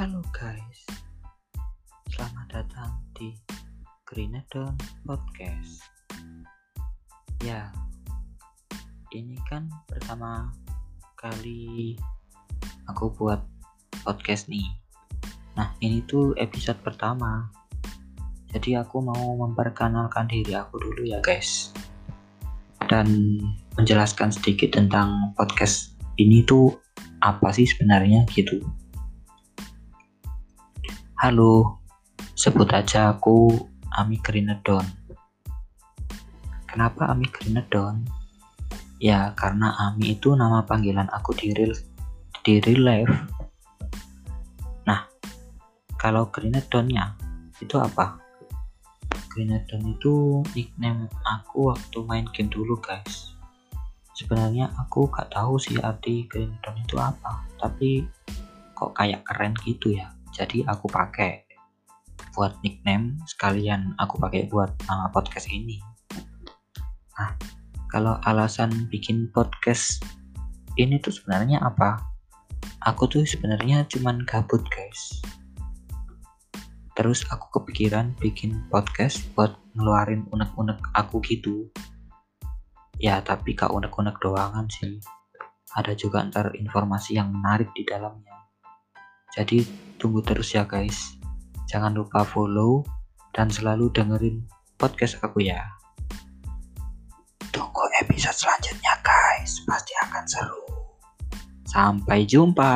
Halo guys, selamat datang di Greenedon Podcast. Ya, ini kan pertama kali aku buat podcast nih. Nah, ini tuh episode pertama. Jadi aku mau memperkenalkan diri aku dulu ya guys. Dan menjelaskan sedikit tentang podcast ini tuh apa sih sebenarnya gitu. Halo, sebut aja aku Ami Grinedon. Kenapa Ami Grinedon? Ya, karena Ami itu nama panggilan aku di real, di real life. Nah, kalau Grinedonnya itu apa? Grinedon itu nickname aku waktu main game dulu guys. Sebenarnya aku gak tahu sih arti Grinedon itu apa, tapi kok kayak keren gitu ya jadi aku pakai buat nickname sekalian aku pakai buat nama podcast ini. Nah kalau alasan bikin podcast ini tuh sebenarnya apa? Aku tuh sebenarnya cuman gabut guys. Terus aku kepikiran bikin podcast buat ngeluarin unek-unek aku gitu. Ya tapi gak unek-unek doangan sih. Ada juga ntar informasi yang menarik di dalamnya jadi tunggu terus ya guys. Jangan lupa follow dan selalu dengerin podcast aku ya. Tunggu episode selanjutnya guys, pasti akan seru. Sampai jumpa.